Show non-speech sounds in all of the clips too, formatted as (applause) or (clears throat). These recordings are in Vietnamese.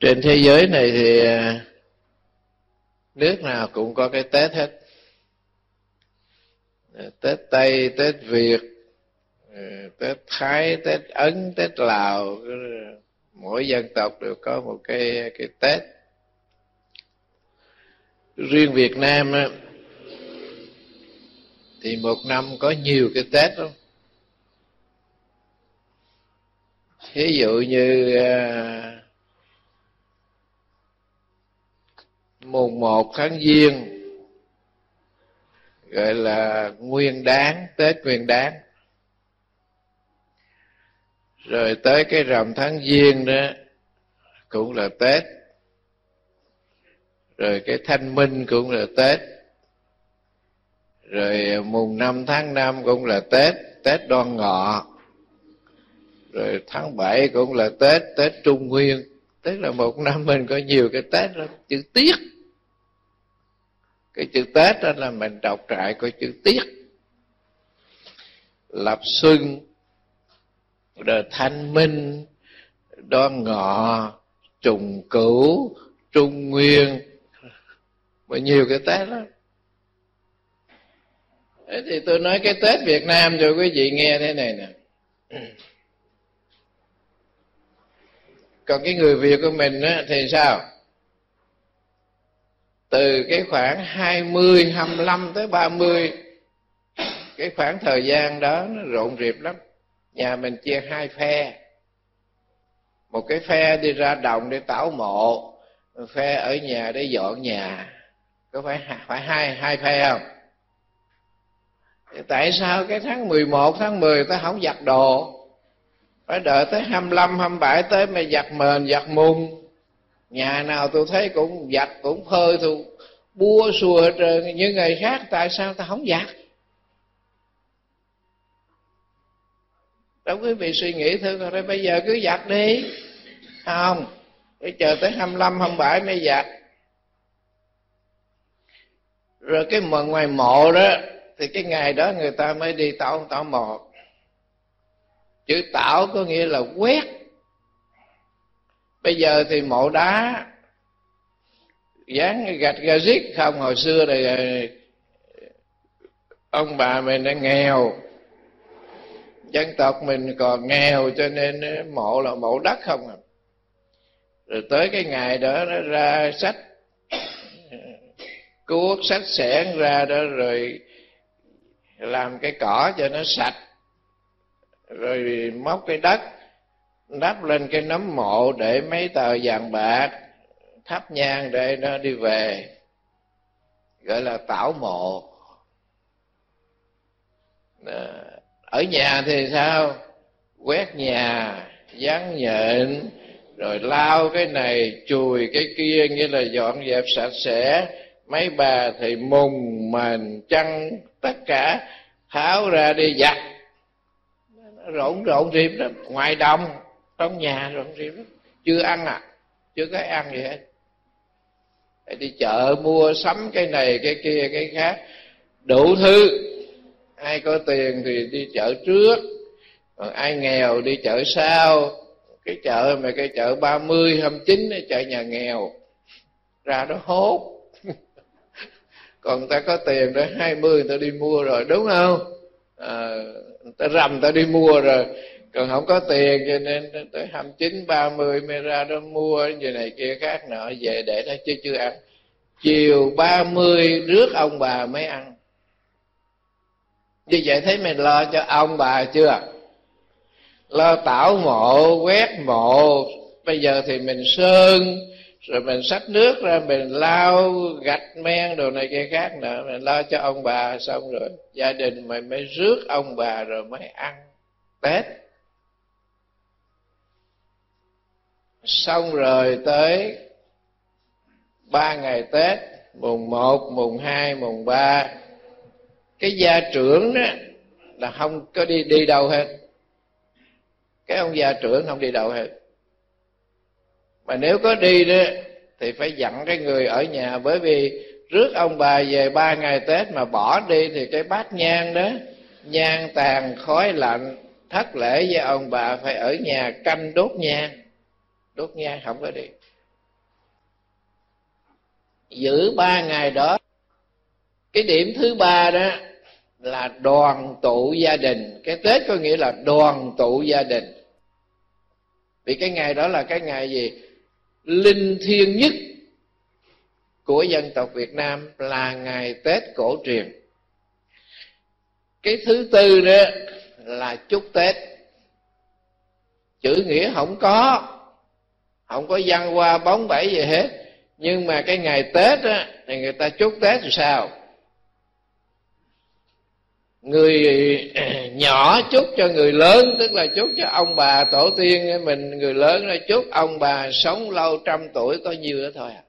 trên thế giới này thì à, nước nào cũng có cái tết hết. À, tết tây tết việt à, tết thái tết ấn tết lào mỗi dân tộc đều có một cái cái tết. Riêng việt nam á, thì một năm có nhiều cái tết lắm. Thí dụ như à, mùng một tháng giêng, gọi là nguyên đáng tết nguyên đáng rồi tới cái rằm tháng giêng đó, cũng là tết. Rồi cái thanh minh cũng là tết. Rồi mùng năm tháng năm cũng là tết tết đoan ngọ. Rồi tháng bảy cũng là tết tết trung nguyên. Tức là một năm mình có nhiều cái tết lắm, chữ tiết cái chữ tết đó là mình đọc trại của chữ tiết. Lập xuân rồi thanh minh đoan ngọ trùng cửu trung nguyên. Và nhiều cái tết lắm. Thế thì tôi nói cái tết việt nam cho quý vị nghe thế này nè. Còn cái người việt của mình á, thì sao? Từ cái khoảng 20, 25 tới 30 cái khoảng thời gian đó nó rộn rịp lắm. Nhà mình chia hai phe. Một cái phe đi ra đồng để tảo mộ phe ở nhà để dọn nhà. Có phải phải hai hai phe không? Tại sao cái tháng 11 tháng 10 ta không giặt đồ? Phải đợi tới 25 27 tới mới giặt mền giặt mùng nhà nào tôi thấy cũng giặt cũng phơi tôi bua xùa hết trơn. Những ngày khác tại sao ta không giặt? Đâu quý vị suy nghĩ thử rồi bây giờ cứ giặt đi. Không để chờ tới 25, 27 mới giặt. Rồi cái mà ngoài mộ đó thì cái ngày đó người ta mới đi tạo tạo mộ. Chữ tạo có nghĩa là quét bây giờ thì mộ đá, dán gạch gazit không, hồi xưa thì ờ, ông bà mình đã nghèo, dân tộc mình còn nghèo, cho nên ờ, mộ là mộ đất không à. Rồi tới cái ngày đó, nó ra sách ờ, cuốc sách xẻng ra đó, rồi làm cái cỏ cho nó sạch, rồi móc cái đất đắp lên cái nấm mộ để mấy tờ vàng bạc thắp nhang để nó đi về, gọi là tảo mộ. Ở nhà thì sao? Quét nhà, dán nhện, rồi lao cái này, chùi cái kia, nghĩa là dọn dẹp sạch sẽ. Mấy bà thì mùng mền chăn, tất cả tháo ra đi giặt. Rộn rộn rịp lắm, ngoài đồng trong nhà rộn rịp lắm. Chưa ăn à? Chưa có ăn gì hết. Phải đi chợ mua sắm cái này cái kia cái khác. Đủ thứ. Ai có tiền thì đi chợ trước. Còn ai nghèo đi chợ sau. Cái chợ mà cái chợ ba mươi hai chín chợ nhà nghèo. Ra đó hốt. (laughs) Còn người ta có tiền đó hai mươi người ta đi mua rồi đúng không? À, người ta rầm ta đi mua rồi còn không có tiền cho nên tới hai chín ba mươi mới ra đó mua như này kia khác nọ, về để nó chứ chưa ăn. Chiều ba mươi rước ông bà mới ăn. Như vậy thấy mình lo cho ông bà chưa? Lo tảo mộ, quét mộ. Bây giờ thì mình sơn, rồi mình xách nước ra, mình lau, gạch men đồ này kia khác nữa mình lo cho ông bà xong rồi, gia đình mình mới rước ông bà rồi mới ăn tết. Xong rồi tới ba ngày tết, mùng một, mùng hai, mùng ba, cái gia trưởng đó là không có đi đi đâu hết. Cái ông gia trưởng không đi đâu hết. Mà nếu có đi đó, thì phải dặn cái người ở nhà, bởi vì rước ông bà về ba ngày tết mà bỏ đi thì cái bát nhang đó, nhang tàn, khói lạnh, thất lễ với ông bà phải ở nhà canh đốt nhang đốt nhang không có đi giữ ba ngày đó, cái điểm thứ ba đó là đoàn tụ gia đình. Cái tết có nghĩa là đoàn tụ gia đình. Vì cái ngày đó là cái ngày gì? Linh thiêng nhất của dân tộc việt nam là ngày tết cổ truyền. Cái thứ tư đó là chúc tết. Chữ nghĩa không có không có văn hoa bóng bẩy gì hết. Nhưng mà cái ngày tết á, thì người ta chúc tết thì sao? Người (clears throat) nhỏ chúc cho người lớn, tức là chúc cho ông bà tổ tiên mình người lớn là chúc ông bà sống lâu trăm tuổi, có nhiêu đó thôi à.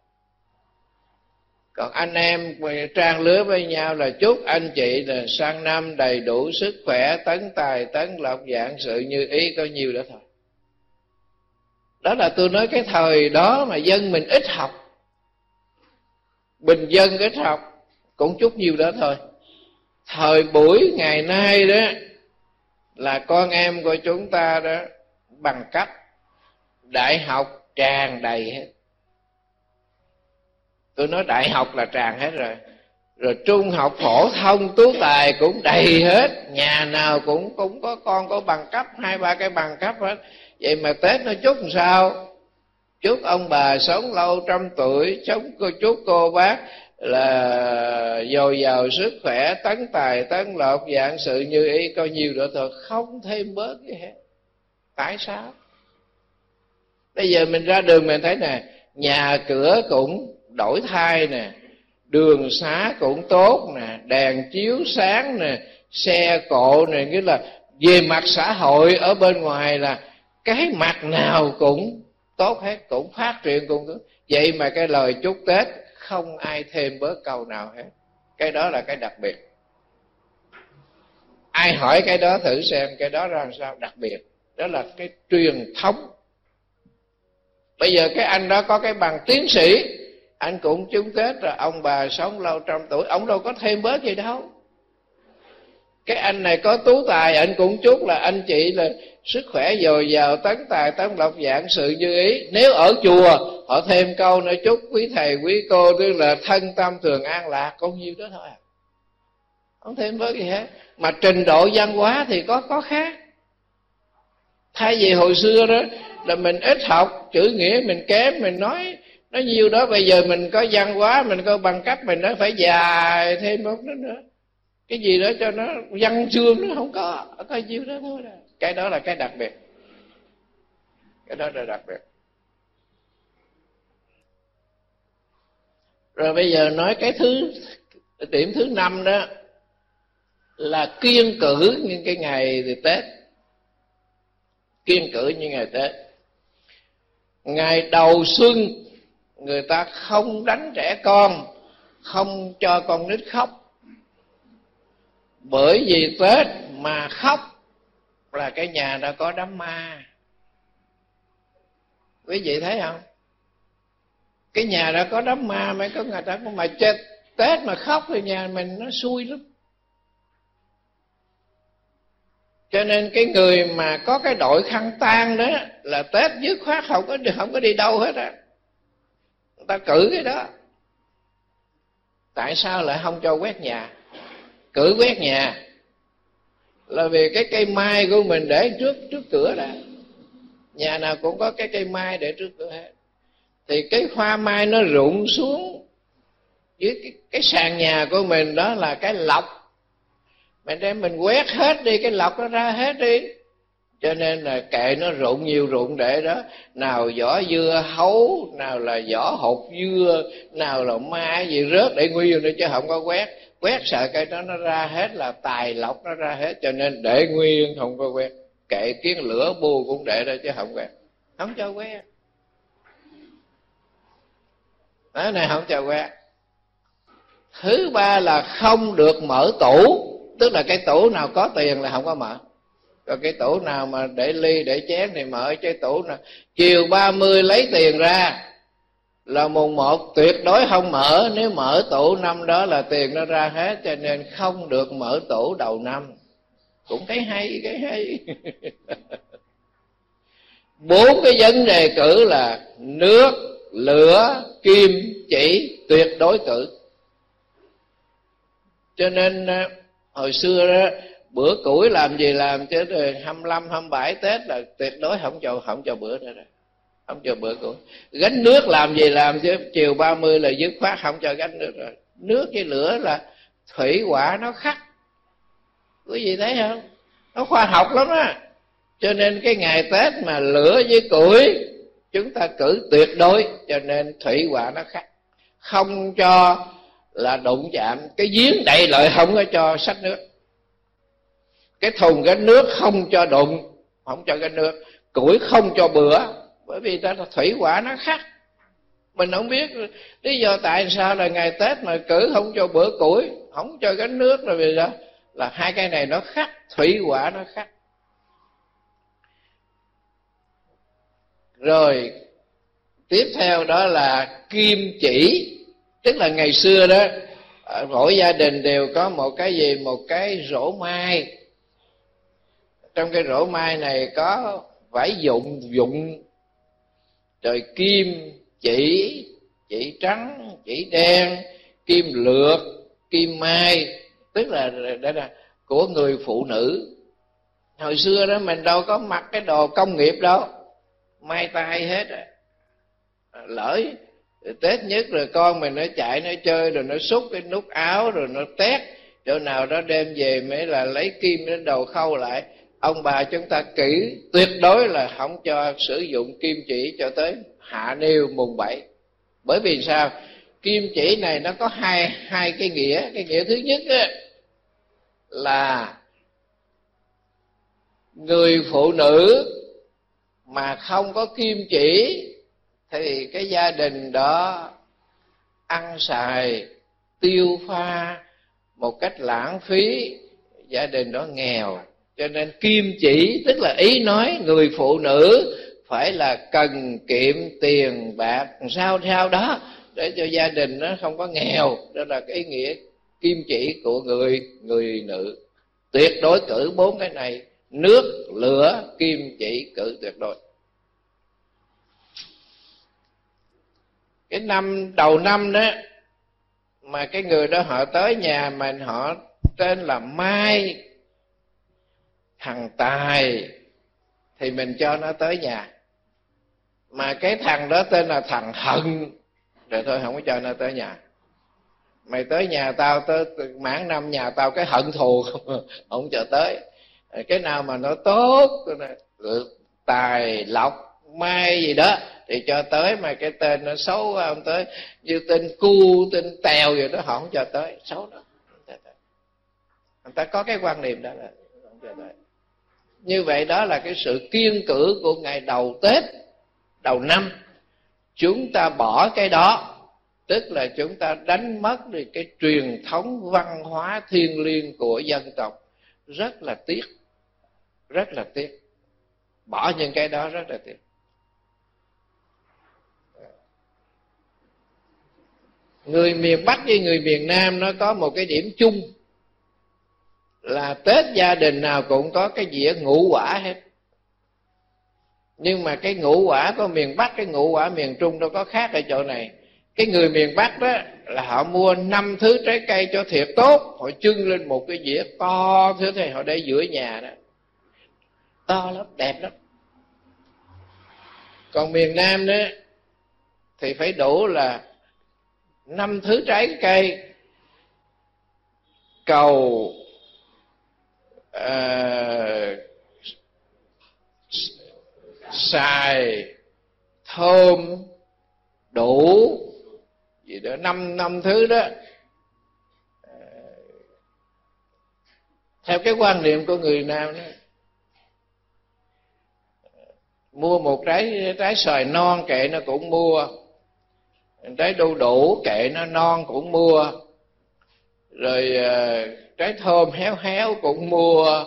Còn anh em trang lứa với nhau là chúc anh chị là sang năm đầy đủ sức khỏe, tấn tài, tấn lộc dạng sự như ý, có nhiêu đó thôi đó là tôi nói cái thời đó mà dân mình ít học. Bình dân ít học, cũng chút nhiều đó thôi. Thời buổi ngày nay đó, là con em của chúng ta đó, bằng cấp, đại học tràn đầy hết. Tôi nói đại học là tràn hết rồi. Rồi trung học phổ thông, tú tài cũng đầy hết. Nhà nào cũng cũng có con có bằng cấp, hai ba cái bằng cấp hết vậy mà tết nó chúc làm sao? Chúc ông bà sống lâu trăm tuổi, sống cô chúc cô bác là dồi dào sức khỏe, tấn tài, tấn lộc dạng sự như ý, coi nhiều nữa thôi. Không thêm bớt gì hết. Tại sao? Bây giờ mình ra đường mình thấy nè, nhà cửa cũng đổi thay nè, đường xá cũng tốt nè, đèn chiếu sáng nè, xe cộ nè, nghĩa là về mặt xã hội ở bên ngoài là cái mặt nào cũng tốt hết, cũng phát triển, cũng tốt. Vậy mà cái lời chúc tết không ai thêm bớt câu nào hết. Cái đó là cái đặc biệt. Ai hỏi cái đó thử xem, cái đó ra làm sao đặc biệt. Đó là cái truyền thống. Bây giờ cái anh đó có cái bằng tiến sĩ, anh cũng chúc tết rồi, ông bà sống lâu trăm tuổi, ông đâu có thêm bớt gì đâu. Cái anh này có tú tài, anh cũng chúc là anh chị là sức khỏe dồi dào, tấn tài, tấn lộc, dạng sự như ý. Nếu ở chùa, họ thêm câu nữa, chúc quý thầy, quý cô, tức là thân tâm thường an lạc. Con nhiêu đó thôi à. Không thêm với gì hết. Mà trình độ văn hóa thì có có khác. Thay vì hồi xưa đó, là mình ít học chữ nghĩa, mình kém, mình nói nó nhiều đó. Bây giờ mình có văn hóa, mình có bằng cấp, mình nó phải dài thêm một nữa nữa. Cái gì đó cho nó văn chương nó không có có nhiêu đó thôi rồi cái đó là cái đặc biệt. Cái đó là đặc biệt. Rồi bây giờ nói cái thứ điểm thứ năm đó là kiên cử những cái ngày thì tết. Kiên cử như ngày tết. Ngày đầu xuân, người ta không đánh trẻ con, không cho con nít khóc. Bởi vì tết mà khóc là cái nhà đã có đám ma. Quý vị thấy không? Cái nhà đã có đám ma mới có người ta có mà chết. Tết mà khóc thì nhà mình nó xui lắm. Cho nên cái người mà có cái đội khăn tang đó là tết dứt khoát không có không có đi đâu hết á. Người ta cử cái đó. Tại sao lại không cho quét nhà? Cử quét nhà là vì cái cây mai của mình để trước trước cửa đã nhà nào cũng có cái cây mai để trước cửa hết. Thì cái hoa mai nó rụng xuống dưới cái, cái sàn nhà của mình đó là cái lọc. Mình đem mình quét hết đi cái lọc nó ra hết đi. Cho nên là kệ nó rụng nhiều rụng để đó. Nào vỏ dưa hấu nào là vỏ hột dưa nào là mai gì rớt để nguyên nữa chứ không có quét quét sợ cây đó nó ra hết là tài lộc nó ra hết, cho nên để nguyên không có quét. Kệ kiến lửa bu cũng để đó chứ không quét. Không cho quét. Cái này không cho quét. Thứ ba là không được mở tủ, tức là cái tủ nào có tiền là không có mở. Còn cái tủ nào mà để ly, để chén thì mở cái tủ nào chiều 30 lấy tiền ra là mùng một tuyệt đối không mở. Nếu mở tủ năm đó là tiền nó ra hết cho nên không được mở tủ đầu năm. Cũng thấy hay cái hay. (laughs) Bốn cái vấn đề cử là nước lửa kim chỉ tuyệt đối cử. Cho nên ờ, hồi xưa đó bữa củi làm gì làm chứ rồi 25, 27 Tết là tuyệt đối không cho không cho bữa nữa rồi không cho bữa củi gánh nước làm gì làm chứ? Chiều 30 là dứt khoát không cho gánh nước rồi. Nước với lửa là thủy quả nó khắc. Quý vị thấy không? Nó khoa học lắm á. Cho nên cái ngày tết mà lửa với củi, chúng ta cử tuyệt đối, cho nên thủy quả nó khắc. Không cho là đụng chạm. Cái giếng đầy lợi không có cho sách nước. Cái thùng cái nước không cho đụng, không cho cái nước. Củi không cho bữa bởi vì ta thủy quả nó khác. Mình không biết lý do tại sao là ngày tết mà cử không cho bữa củi, không cho gánh nước rồi vì đó, là hai cái này nó khác, thủy quả nó khác. Rồi, tiếp theo đó là kim chỉ, tức là ngày xưa đó à, mỗi gia đình đều có một cái gì, một cái rổ mai. Trong cái rổ mai này có vải dụng dụng trời kim, chỉ chỉ trắng, chỉ đen, kim lược, kim mai, tức là đây là của người phụ nữ hồi xưa đó mình đâu có mặc cái đồ công nghiệp đâu mai tay hết à. lỡ tết nhất rồi con mình nó chạy, nó chơi, rồi nó xúc, cái nút áo, rồi nó tét, chỗ nào đó đem về mới là lấy kim nó đầu khâu lại ông bà chúng ta kỹ tuyệt đối là không cho sử dụng kim chỉ cho tới hạ niêu mùng bảy. Bởi vì sao? Kim chỉ này nó có hai hai cái nghĩa. Cái nghĩa thứ nhất á, là người phụ nữ mà không có kim chỉ thì cái gia đình đó ăn xài tiêu pha một cách lãng phí gia đình đó nghèo cho nên kim chỉ, tức là ý nói người phụ nữ, phải là cần kiệm tiền bạc. Sao sao đó? Để cho gia đình nó không có nghèo. Đó là cái ý nghĩa kim chỉ của người người nữ. Tuyệt đối cử bốn cái này. Nước, lửa, kim chỉ cử tuyệt đối. Cái năm, đầu năm đó, mà cái người đó họ tới nhà mình, họ tên là mai thằng tài thì mình cho nó tới nhà. Mà cái thằng đó tên là thằng hận. Rồi thôi không có cho nó tới nhà. Mày tới nhà tao tới mãn năm nhà tao cái hận thù. Không, (laughs) không cho tới. Cái nào mà nó tốt ừ, tài lộc may gì đó thì cho tới. Mà cái tên nó xấu không tới. Như tên cu tên tèo gì đó họ không cho tới. Xấu đó người ta có cái quan niệm đó là không cho tới như vậy đó là cái sự kiên cử của ngày đầu tết, đầu năm. Chúng ta bỏ cái đó, tức là chúng ta đánh mất đi cái truyền thống văn hóa thiêng liêng của dân tộc. Rất là tiếc, rất là tiếc. Bỏ những cái đó rất là tiếc. Người miền bắc với người miền nam nó có một cái điểm chung là tết gia đình nào cũng có cái dĩa ngũ quả hết. Nhưng mà cái ngũ quả của miền bắc, cái ngũ quả miền trung đâu có khác ở chỗ này. Cái người miền bắc đó là họ mua năm thứ trái cây cho thiệt tốt, họ trưng lên một cái dĩa to thế này, họ để giữa nhà đó. To lắm, đẹp lắm. Còn miền nam đó thì phải đủ là năm thứ trái cây, cầu uh, xài thơm đủ gì đó năm năm thứ đó. Ờ, theo cái quan niệm của người nam đó mua một trái trái xoài non kệ nó cũng mua trái đu đủ kệ nó non cũng mua rồi ờ, trái thơm héo héo cũng mua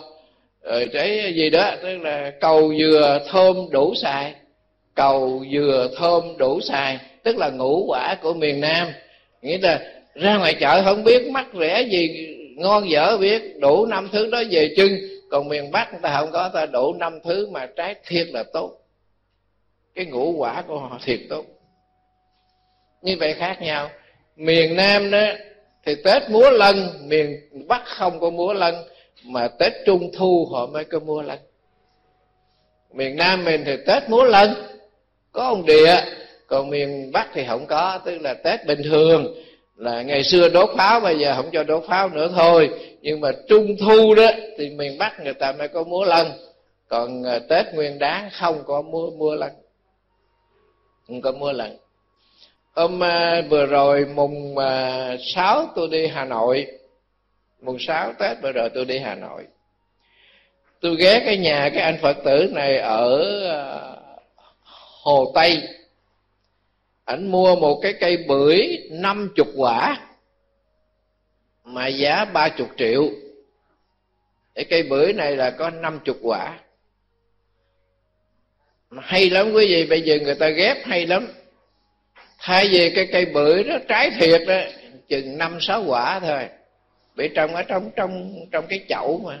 rồi trái gì đó, tức là cầu dừa thơm đủ xài. Cầu dừa thơm đủ xài, tức là ngũ quả của miền nam. Nghĩa là ra ngoài chợ không biết mắc rẻ gì, ngon dở biết, đủ năm thứ đó về chưng. Còn miền bắc người ta không có, ta đủ năm thứ mà trái thiệt là tốt. Cái ngũ quả của họ thiệt tốt. Như vậy khác nhau. Miền nam đó thì tết múa lân, miền bắc không có múa lân, mà tết trung thu họ mới có múa lân. Miền nam mình thì tết múa lân, có ông địa, còn miền bắc thì không có, tức là tết bình thường. Là ngày xưa đốt pháo, bây giờ không cho đốt pháo nữa thôi. Nhưng mà trung thu đó, thì miền bắc người ta mới có múa lân. Còn ờ, tết nguyên đáng không có mua mua lân. Không có mua lân hôm à, vừa rồi mùng à, sáu 6 tôi đi hà nội. Mùng 6 tết vừa rồi tôi đi hà nội. Tôi ghé cái nhà cái anh phật tử này ở à, hồ tây. Ảnh mua một cái cây bưởi năm chục quả, mà giá ba chục triệu. Cái cây bưởi này là có năm chục quả. Hay lắm quý vị, bây giờ người ta ghép hay lắm thay vì cái cây bưởi đó, trái thiệt đó, chừng năm, sáu quả thôi. Bị trồng ở trong trong trong cái chậu mà.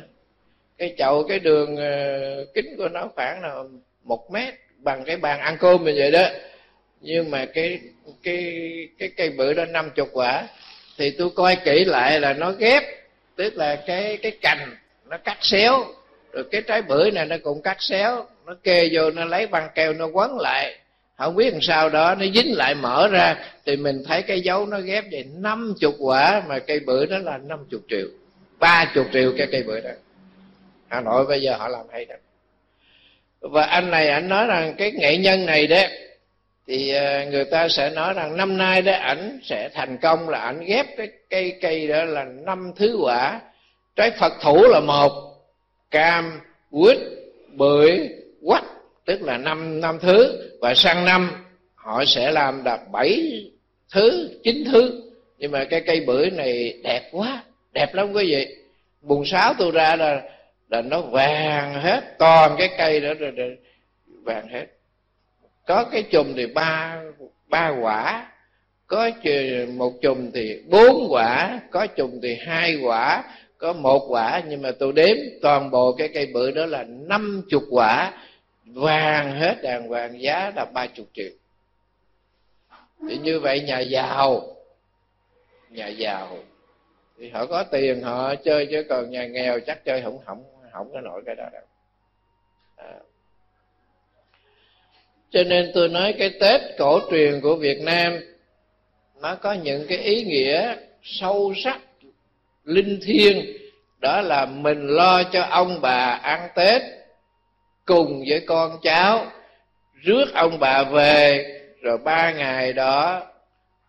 Cái chậu, cái đường ờ, kính của nó khoảng là một mét, bằng cái bàn ăn cơm như vậy đó. Nhưng mà cái cái cái cây bự đó năm chục quả, thì tôi coi kỹ lại là nó ghép, tức là cái cái cành nó cắt xéo, rồi cái trái bưởi này nó cũng cắt xéo, nó kê vô, nó lấy băng keo, nó quấn lại không biết làm sao đó, nó dính lại mở ra, thì mình thấy cái dấu nó ghép vậy, năm chục quả, mà cây bưởi đó là năm chục triệu, ba chục triệu cái cây bưởi đó. Hà nội bây giờ họ làm hay lắm và anh này, anh nói rằng cái nghệ nhân này đấy thì ờ, người ta sẽ nói rằng năm nay đó, ảnh sẽ thành công là ảnh ghép cái cây cây đó là năm thứ quả. Trái phật thủ là một, cam, quýt, bưởi, quách tức là năm năm thứ và sang năm họ sẽ làm đạt bảy thứ chín thứ. Nhưng mà cái cây bưởi này đẹp quá đẹp lắm quý vị. Mùng sáo tôi ra là là nó vàng hết toàn cái cây đó rồi, rồi vàng hết. Có cái chùm thì ba ba quả có một chùm thì bốn quả có chùm thì hai quả có một quả. Nhưng mà tôi đếm toàn bộ cái cây bưởi đó là năm chục quả vàng hết đàng hoàng giá là ba chục triệu. Thì như vậy nhà giàu nhà giàu. Thì họ có tiền, họ chơi, chứ còn nhà nghèo chắc chơi không không không có nổi cái đó đâu. À. cho nên tôi nói cái tết cổ truyền của việt nam, nó có những cái ý nghĩa sâu sắc, linh thiêng. Đó là mình lo cho ông bà ăn tết cùng với con cháu, rước ông bà về, rồi ba ngày đó,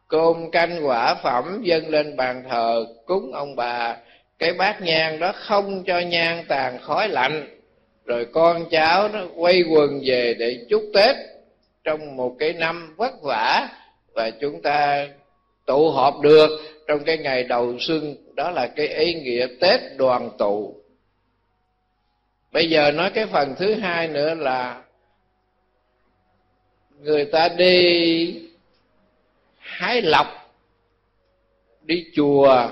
cơm canh quả phẩm dâng lên bàn thờ cúng ông bà. Cái bát nhang đó không cho nhang tàn khói lạnh, rồi con cháu nó quay quần về để chúc tết. Trong một cái năm vất vả, và chúng ta tụ họp được trong cái ngày đầu xuân, đó là cái ý nghĩa tết đoàn tụ bây giờ nói cái phần thứ hai nữa là người ta đi hái lọc, đi chùa,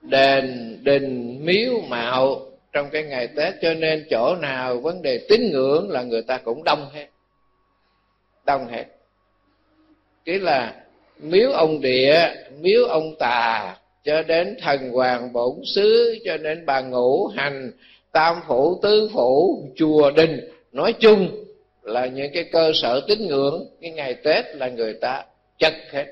đền, đình, miếu, mạo trong cái ngày tết. Cho nên chỗ nào vấn đề tín ngưỡng là người ta cũng đông hết. Đông hết. Cái là miếu ông địa, miếu ông tà, cho đến thần hoàng bổn xứ, cho đến bà ngũ hành tam phủ, tứ phủ, chùa, đình. Nói chung là những cái cơ sở tín ngưỡng, cái ngày tết là người ta chật hết.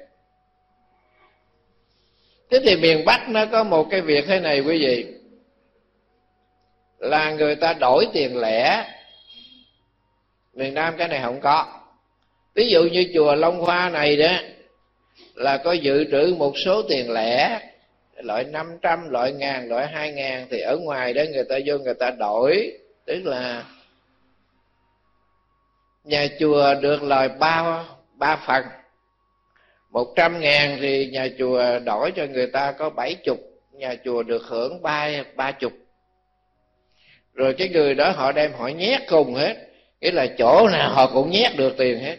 Thế thì miền bắc nó có một cái việc thế này quý vị. Là người ta đổi tiền lẻ. Miền nam cái này không có. Ví dụ như chùa long hoa này đó, là có dự trữ một số tiền lẻ loại 500, loại ngàn, loại hai ngàn thì ở ngoài đó người ta vô người ta đổi. Tức là nhà chùa được lời ba ba phần. một trăm ngàn thì nhà chùa đổi cho người ta có bảy chục nhà chùa được hưởng ba ba chục. Rồi cái người đó họ đem họ nhét cùng hết. Nghĩa là chỗ nào họ cũng nhét được tiền hết.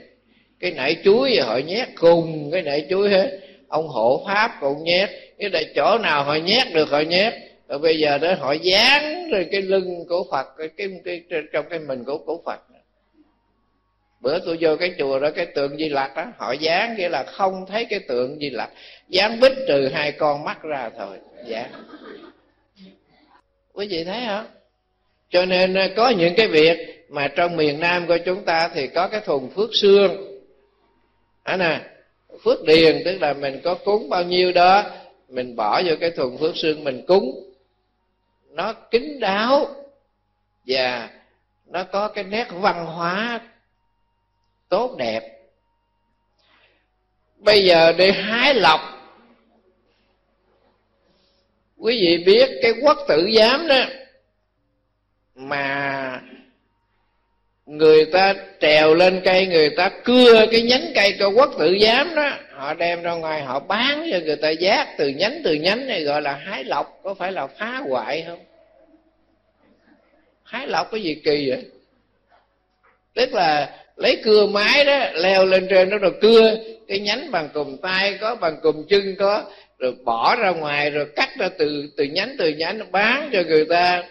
Cái nãy chuối họ nhét cùng cái nãy chuối hết ông hộ pháp cũng nhét. Cái là chỗ nào họ nhét được họ nhét. Rồi bây giờ đó họ dán rồi cái lưng của phật cái, cái, cái trong cái mình của của phật. Bữa tôi vô cái chùa đó cái tượng di lặc đó họ dán nghĩa là không thấy cái tượng di lặc. Dán bích trừ hai con mắt ra thôi dán. Quý vị thấy không? Cho nên ờ, có những cái việc mà trong miền nam của chúng ta thì có cái thùng phước xương. Đó nè? Phước điền, tức là mình có cúng bao nhiêu đó, mình bỏ vô cái thùng phước xương mình cúng. Nó kín đáo và nó có cái nét văn hóa tốt đẹp. Bây giờ đi hái lọc. Quý vị biết cái quốc tử giám đó mà người ta trèo lên cây, người ta cưa cái nhánh cây cho quốc tự giám đó. Họ đem ra ngoài, họ bán cho người ta giác từ nhánh từ nhánh này gọi là hái lọc có phải là phá hoại không? Hái lọc cái gì kỳ vậy? Tức là lấy cưa máy đó, leo lên trên nó rồi cưa cái nhánh bằng cùm tay có, bằng cùm chân có, rồi bỏ ra ngoài, rồi cắt ra từ từ nhánh từ nhánh, bán cho người ta.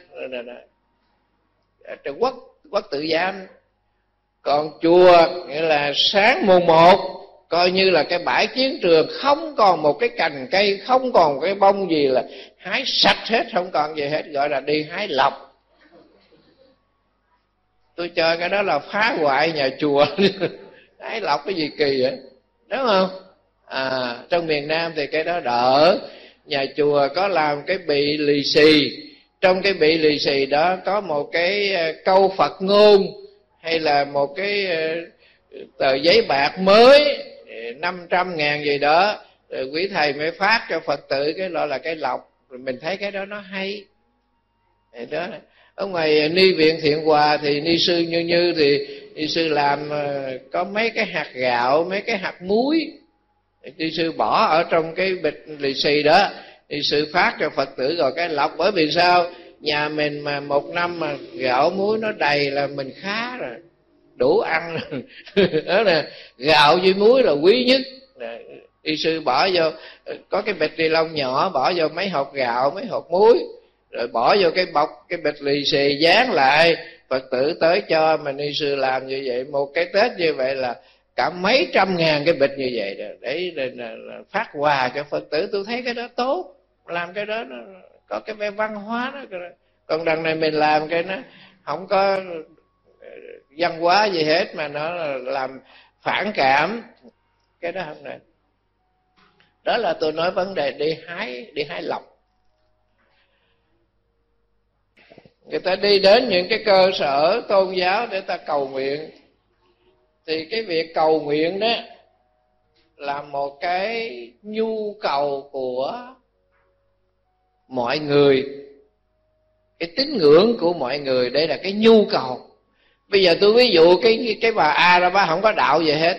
Trung Quốc quốc tự giam còn chùa, nghĩa là sáng mùng một, coi như là cái bãi chiến trường, không còn một cái cành cây, không còn một cái bông gì là hái sạch hết, không còn gì hết, gọi là đi hái lọc. Tôi chơi cái đó là phá hoại nhà chùa. (laughs) Hái lọc cái gì kỳ vậy? Đúng không? À trong miền nam thì cái đó đỡ. Nhà chùa có làm cái bị lì xì trong cái bị lì xì đó có một cái ờ, câu phật ngôn hay là một cái ờ, tờ giấy bạc mới ờ, năm trăm ngàn gì đó. Rồi quý thầy mới phát cho phật tử cái loại là cái lọc. Rồi mình thấy cái đó nó hay. Đó, ở ngoài ni viện thiện hòa thì ni sư như như thì ni sư làm có mấy cái hạt gạo, mấy cái hạt muối. Ni sư bỏ ở trong cái bịch lì xì đó thì sự phát cho phật tử rồi cái lọc. Bởi vì sao? Nhà mình mà một năm mà gạo muối nó đầy là mình khá rồi. Đủ ăn. (laughs) Đó là gạo với muối là quý nhất. Y sư bỏ vô có cái bịch ni lông nhỏ bỏ vô mấy hộp gạo mấy hộp muối. Rồi bỏ vô cái bọc cái bịch lì xì dán lại. Phật tử tới cho mà ni sư làm như vậy. Một cái tết như vậy là cả mấy trăm ngàn cái bịch như vậy đó. Để để, để, để phát quà cho phật tử. Tôi thấy cái đó tốt làm cái đó nó có cái vẻ văn hóa đó còn đằng này mình làm cái nó không có ờ, văn hóa gì hết mà nó làm phản cảm. Cái đó không nên đó là tôi nói vấn đề đi hái đi hái lọc. Người ta đi đến những cái cơ sở tôn giáo để ta cầu nguyện. Thì cái việc cầu nguyện đó là một cái nhu cầu của mọi người, cái tín ngưỡng của mọi người, đây là cái nhu cầu. Bây giờ tôi ví dụ cái cái bà a ra, bà không có đạo gì hết.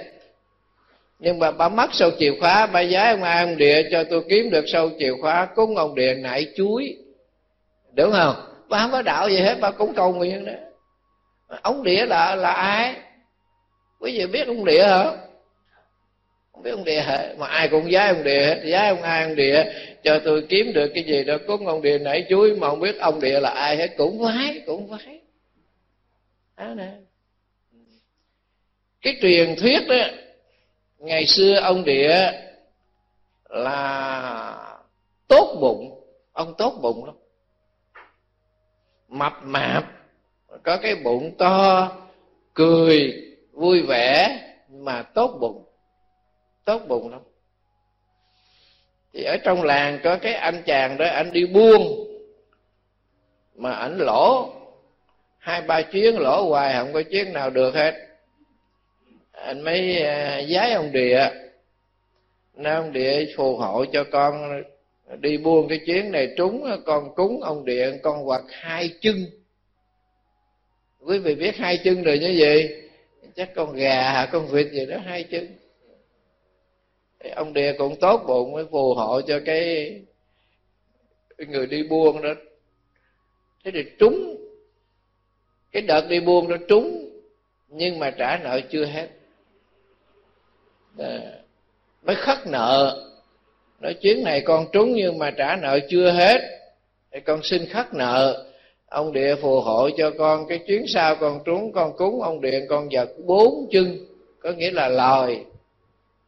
Nhưng mà bà mất sâu chìa khóa, bà giá ông a, ông địa cho tôi kiếm được sâu chìa khóa, cúng ông địa nại chuối. Đúng không? Bà không có đạo gì hết, bà cũng cầu nguyện đó. Ông địa là là ai? Quý vị biết ông địa hả? không biết ông địa hết mà ai cũng giá ông địa hết giá ông ai ông địa cho tôi kiếm được cái gì đó, cúng ông địa nảy chuối, mà không biết ông địa là ai hết, cũng vái cũng vái. Đó nè. Cái truyền thuyết đó ngày xưa ông địa là tốt bụng, ông tốt bụng lắm. Mập mạp, có cái bụng to, cười, vui vẻ, mà tốt bụng tốt bụng lắm. Thì ở trong làng có cái anh chàng đó, anh đi buôn, mà ảnh lỗ, hai, ba chuyến lỗ hoài, không có chuyến nào được hết. Anh mới à, giái ông địa. Nói ông địa phù hộ cho con đi buôn cái chuyến này, trúng à, con cúng ông địa, con quạt hai chân. Quý vị biết hai chân rồi như vậy chắc con gà, con vịt gì đó, hai chân ông địa cũng tốt bụng mới phù hộ cho cái người đi buôn đó. Thế thì trúng cái đợt đi buôn nó trúng nhưng mà trả nợ chưa hết. À, mới khất nợ. Nói chuyến này con trúng nhưng mà trả nợ chưa hết. Thì con xin khất nợ. Ông địa phù hộ cho con cái chuyến sau con trúng con cúng. Ông điện con vật bốn chân có nghĩa là lời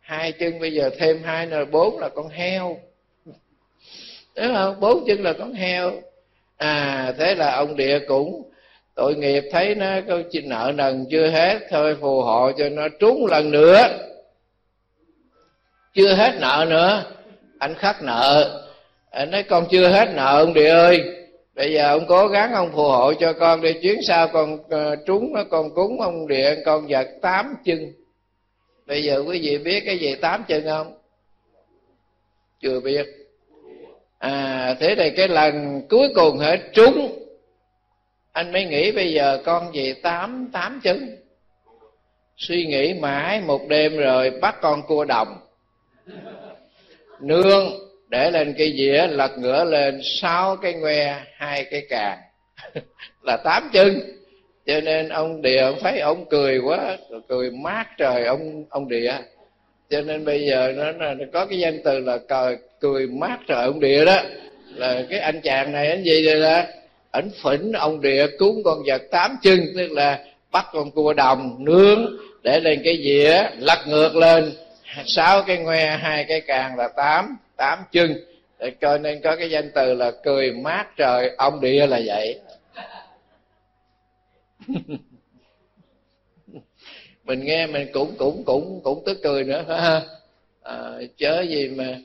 hai chân bây giờ thêm hai là bốn là con heo. Đúng không? Bốn chân là con heo. À thế là ông địa cũng tội nghiệp thấy nó có nợ nần chưa hết thôi phù hộ cho nó trúng lần nữa. Chưa hết nợ nữa. Anh khắc nợ. Anh nói con chưa hết nợ ông địa ơi. Bây giờ ông cố gắng ông phù hộ cho con đi chuyến sau con uh, trúng con cúng ông địa con giật tám chân bây giờ quý vị biết cái gì tám chân không? Chưa biết. À thế thì cái lần cuối cùng hết trúng. Anh mới nghĩ bây giờ con về tám tám chân? Suy nghĩ mãi một đêm rồi bắt con cua đồng. Nương, để lên cái dĩa, lật ngửa lên sáu cái ngoe hai cái càng. (laughs) Là tám chân cho nên ông địa ông thấy ông cười quá cười mát trời ông ông địa. Cho nên bây giờ nó, nó có cái danh từ là cười, cười mát trời ông địa đó. Là cái anh chàng này anh gì đây đó? Ảnh phỉnh ông địa cúng con vật tám chân tức là bắt con cua đồng nướng để lên cái dĩa lật ngược lên. Sáu cái ngoe hai cái càng là tám tám chân. Cho nên có cái danh từ là cười mát trời ông địa là vậy. (laughs) mình nghe mình cũng cũng cũng cũng tức cười nữa phải à, chớ gì mà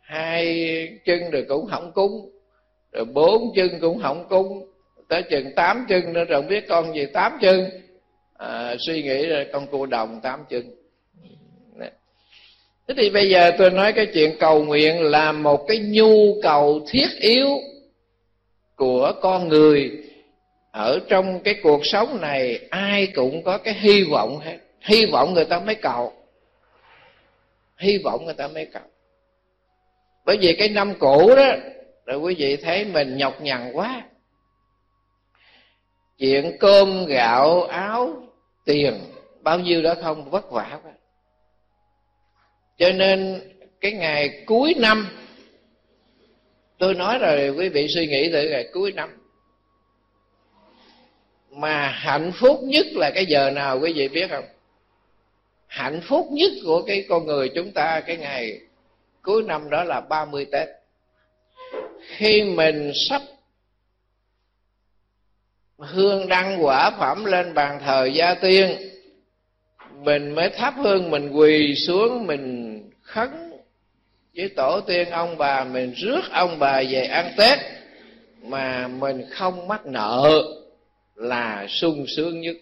hai chân rồi cũng hỏng cúng rồi bốn chân cũng hỏng cúng tới chừng tám chân nữa rồi không biết con gì tám chân. À, suy nghĩ rồi con cua đồng tám chân. Thế thì bây giờ tôi nói cái chuyện cầu nguyện là một cái nhu cầu thiết yếu của con người ở trong cái cuộc sống này, ai cũng có cái hy vọng hết. Hy vọng người ta mới cầu. Hy vọng người ta mới cầu. Bởi vì cái năm cũ đó, rồi quý vị thấy mình nhọc nhằn quá. Chuyện cơm, gạo, áo, tiền, bao nhiêu đó không, vất vả quá. Cho nên cái ngày cuối năm, tôi nói rồi, quý vị suy nghĩ từ ngày cuối năm mà hạnh phúc nhất là cái giờ nào, quý vị biết không? Hạnh phúc nhất của cái con người chúng ta cái ngày cuối năm đó là 30 Tết. Khi mình sắp hương đăng quả phẩm lên bàn thờ gia tiên, mình mới thắp hương, mình quỳ xuống, mình khấn với tổ tiên ông bà, mình rước ông bà về ăn tết, mà mình không mắc nợ là sung sướng nhất.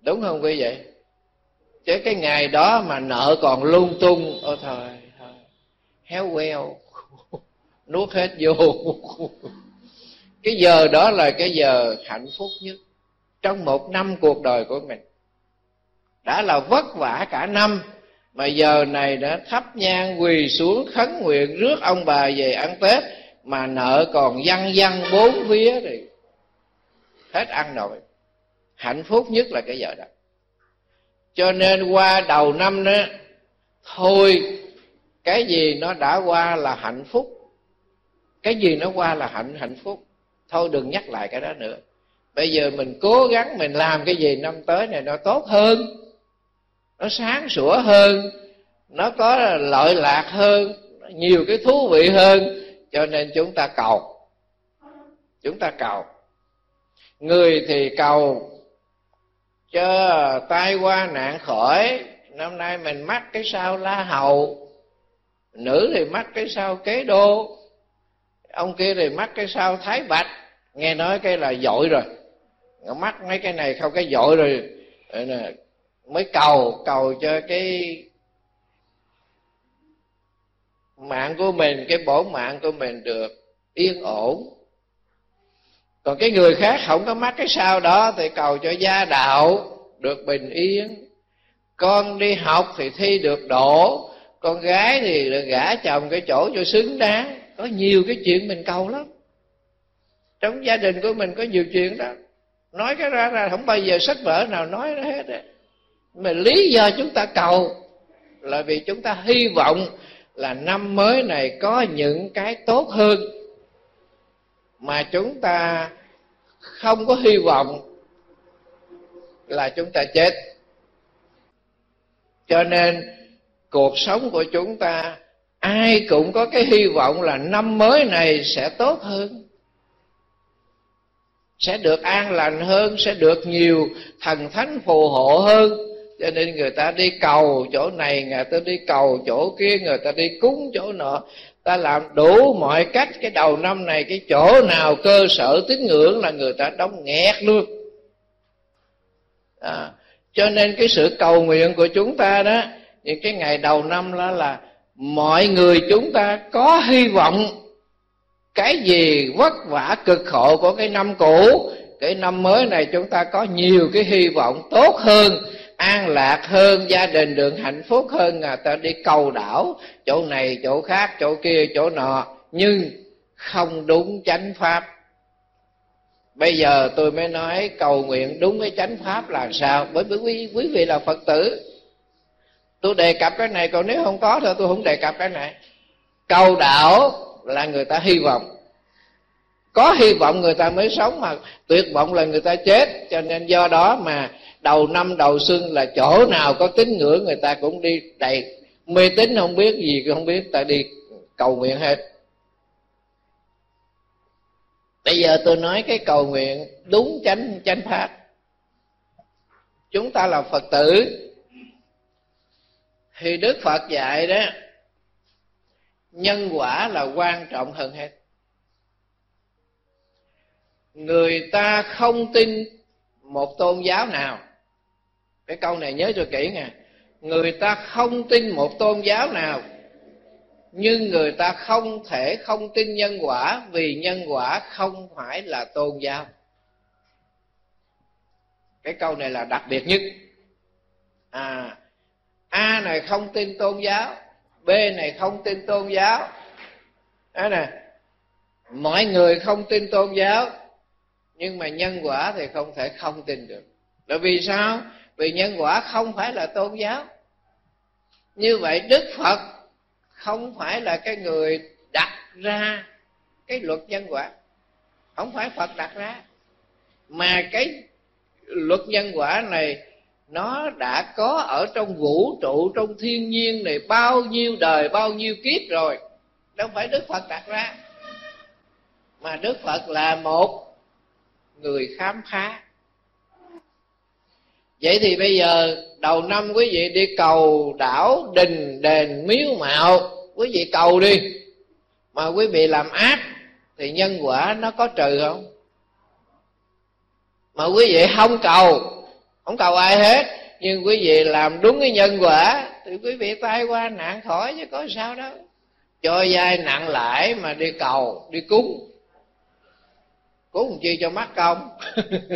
Đúng không quý vị? Chứ cái ngày đó mà nợ còn lung tung, ôi thôi thôi héo queo, (laughs) nuốt hết vô. Cái giờ đó là cái giờ hạnh phúc nhất trong một năm cuộc đời của mình. Đã là vất vả cả năm, mà giờ này đã thắp nhang quỳ xuống khấn nguyện rước ông bà về ăn tết mà nợ còn văng văng bốn phía thì hết ăn rồi. Hạnh phúc nhất là cái giờ đó. Cho nên qua đầu năm đó, thôi, cái gì nó đã qua là hạnh phúc. Cái gì nó qua là hạnh hạnh phúc. Thôi đừng nhắc lại cái đó nữa. Bây giờ mình cố gắng mình làm cái gì năm tới này nó tốt hơn, nó sáng sủa hơn, nó có lợi lạc hơn, nhiều cái thú vị hơn cho nên chúng ta cầu. Chúng ta cầu. Người thì cầu cho tai qua nạn khỏi năm nay mình mắc cái sao la hầu, nữ thì mắc cái sao kế đô, ông kia thì mắc cái sao thái bạch. Nghe nói cái là dội rồi. Mắc mấy cái này, không, cái dội rồi ờ, mới cầu cầu cho cái mạng của mình, cái bổn mạng của mình được yên ổn. Còn cái người khác không có mắc cái sao đó thì cầu cho gia đạo được bình yên. Con đi học thì thi được đổ con gái thì được gả chồng cái chỗ cho xứng đáng. Có nhiều cái chuyện mình cầu lắm. Trong gia đình của mình có nhiều chuyện đó. Nói cái ra ra, không bao giờ sách vở nào nói nó hết á. Mà lý do chúng ta cầu là vì chúng ta hy vọng là năm mới này có những cái tốt hơn mà chúng ta không có hy vọng là chúng ta chết. Cho nên cuộc sống của chúng ta, ai cũng có cái hy vọng là năm mới này sẽ tốt hơn, sẽ được an lành hơn, sẽ được nhiều thần thánh phù hộ hơn cho nên người ta đi cầu chỗ này người ta đi cầu chỗ kia người ta đi cúng chỗ nọ. Ta làm đủ mọi cách cái đầu năm này cái chỗ nào cơ sở tín ngưỡng là người ta đóng nghẹt luôn. À, cho nên cái sự cầu nguyện của chúng ta đó những cái ngày đầu năm đó là mọi người chúng ta có hy vọng cái gì vất vả cực khổ của cái năm cũ cái năm mới này chúng ta có nhiều cái hy vọng tốt hơn an lạc hơn gia đình được hạnh phúc hơn người ta đi cầu đảo chỗ này chỗ khác chỗ kia chỗ nọ. Nhưng không đúng chánh pháp. Bây giờ tôi mới nói cầu nguyện đúng với chánh pháp là sao? Bởi vì quý, quý vị là phật tử. Tôi đề cập cái này còn nếu không có thì tôi không đề cập cái này. Cầu đạo là người ta hy vọng. Có hy vọng người ta mới sống mà tuyệt vọng là người ta chết. Cho nên do đó mà đầu năm, đầu xuân là chỗ nào có tín ngưỡng người ta cũng đi. Đầy, mê tín không biết gì không biết, ta đi cầu nguyện hết. Bây giờ tôi nói cái cầu nguyện đúng chánh chánh pháp. Chúng ta là phật tử. Thì đức phật dạy đó, nhân quả là quan trọng hơn hết. Người ta không tin một tôn giáo nào cái câu này nhớ cho kỹ nè người ta không tin một tôn giáo nào, nhưng người ta không thể không tin nhân quả, vì nhân quả không phải là tôn giáo. Cái câu này là đặc biệt nhất. À a này không tin tôn giáo, b này không tin tôn giáo. Đó nè, mọi người không tin tôn giáo, nhưng mà nhân quả thì không thể không tin được. Là vì sao? Vì nhân quả không phải là tôn giáo. Như vậy đức phật không phải là cái người đặt ra cái luật nhân quả. Không phải phật đặt ra. Mà cái luật nhân quả này, nó đã có ở trong vũ trụ, trong thiên nhiên này bao nhiêu đời, bao nhiêu kiếp rồi. Đâu phải đức phật đặt ra. Mà đức phật là một người khám phá vậy thì bây giờ đầu năm quý vị đi cầu đảo đình đền miếu mạo. Quý vị cầu đi. Mà quý vị làm ác thì nhân quả nó có trừ không? Mà quý vị không cầu. Không cầu ai hết. Nhưng quý vị làm đúng cái nhân quả thì quý vị tai qua nạn khỏi chứ có sao đâu. Cho dai nặng lãi mà đi cầu, đi cúng cúng chi cho mắt công.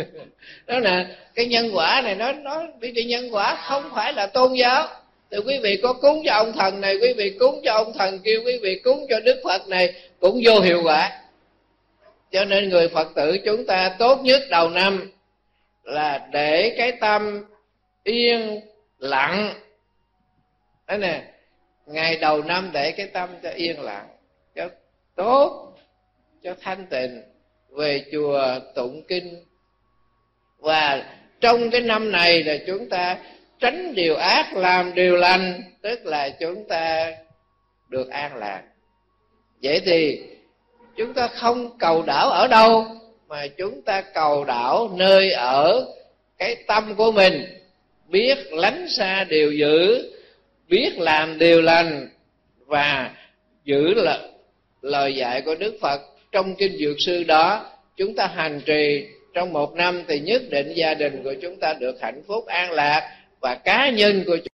(laughs) Đó nè cái nhân quả này, nó nó đi đi nhân quả không phải là tôn giáo. Thì quý vị có cúng cho ông thần này, quý vị cúng cho ông thần kia, quý vị cúng cho đức phật này cũng vô hiệu quả. Cho nên người phật tử chúng ta tốt nhất đầu năm là để cái tâm yên lặng. Đó nè, ngày đầu năm để cái tâm cho yên lặng, cho tốt, cho thanh tịnh về chùa tụng kinh. Và trong cái năm này là chúng ta tránh điều ác, làm điều lành, tức là chúng ta được an lạc. Vậy thì chúng ta không cầu đảo ở đâu, mà chúng ta cầu đảo nơi ở cái tâm của mình. Biết lánh xa điều dữ, biết làm điều lành và giữ lời dạy của đức phật trong kinh dược sư đó, chúng ta hành trì trong một năm thì nhất định gia đình của chúng ta được hạnh phúc an lạc và cá nhân của chúng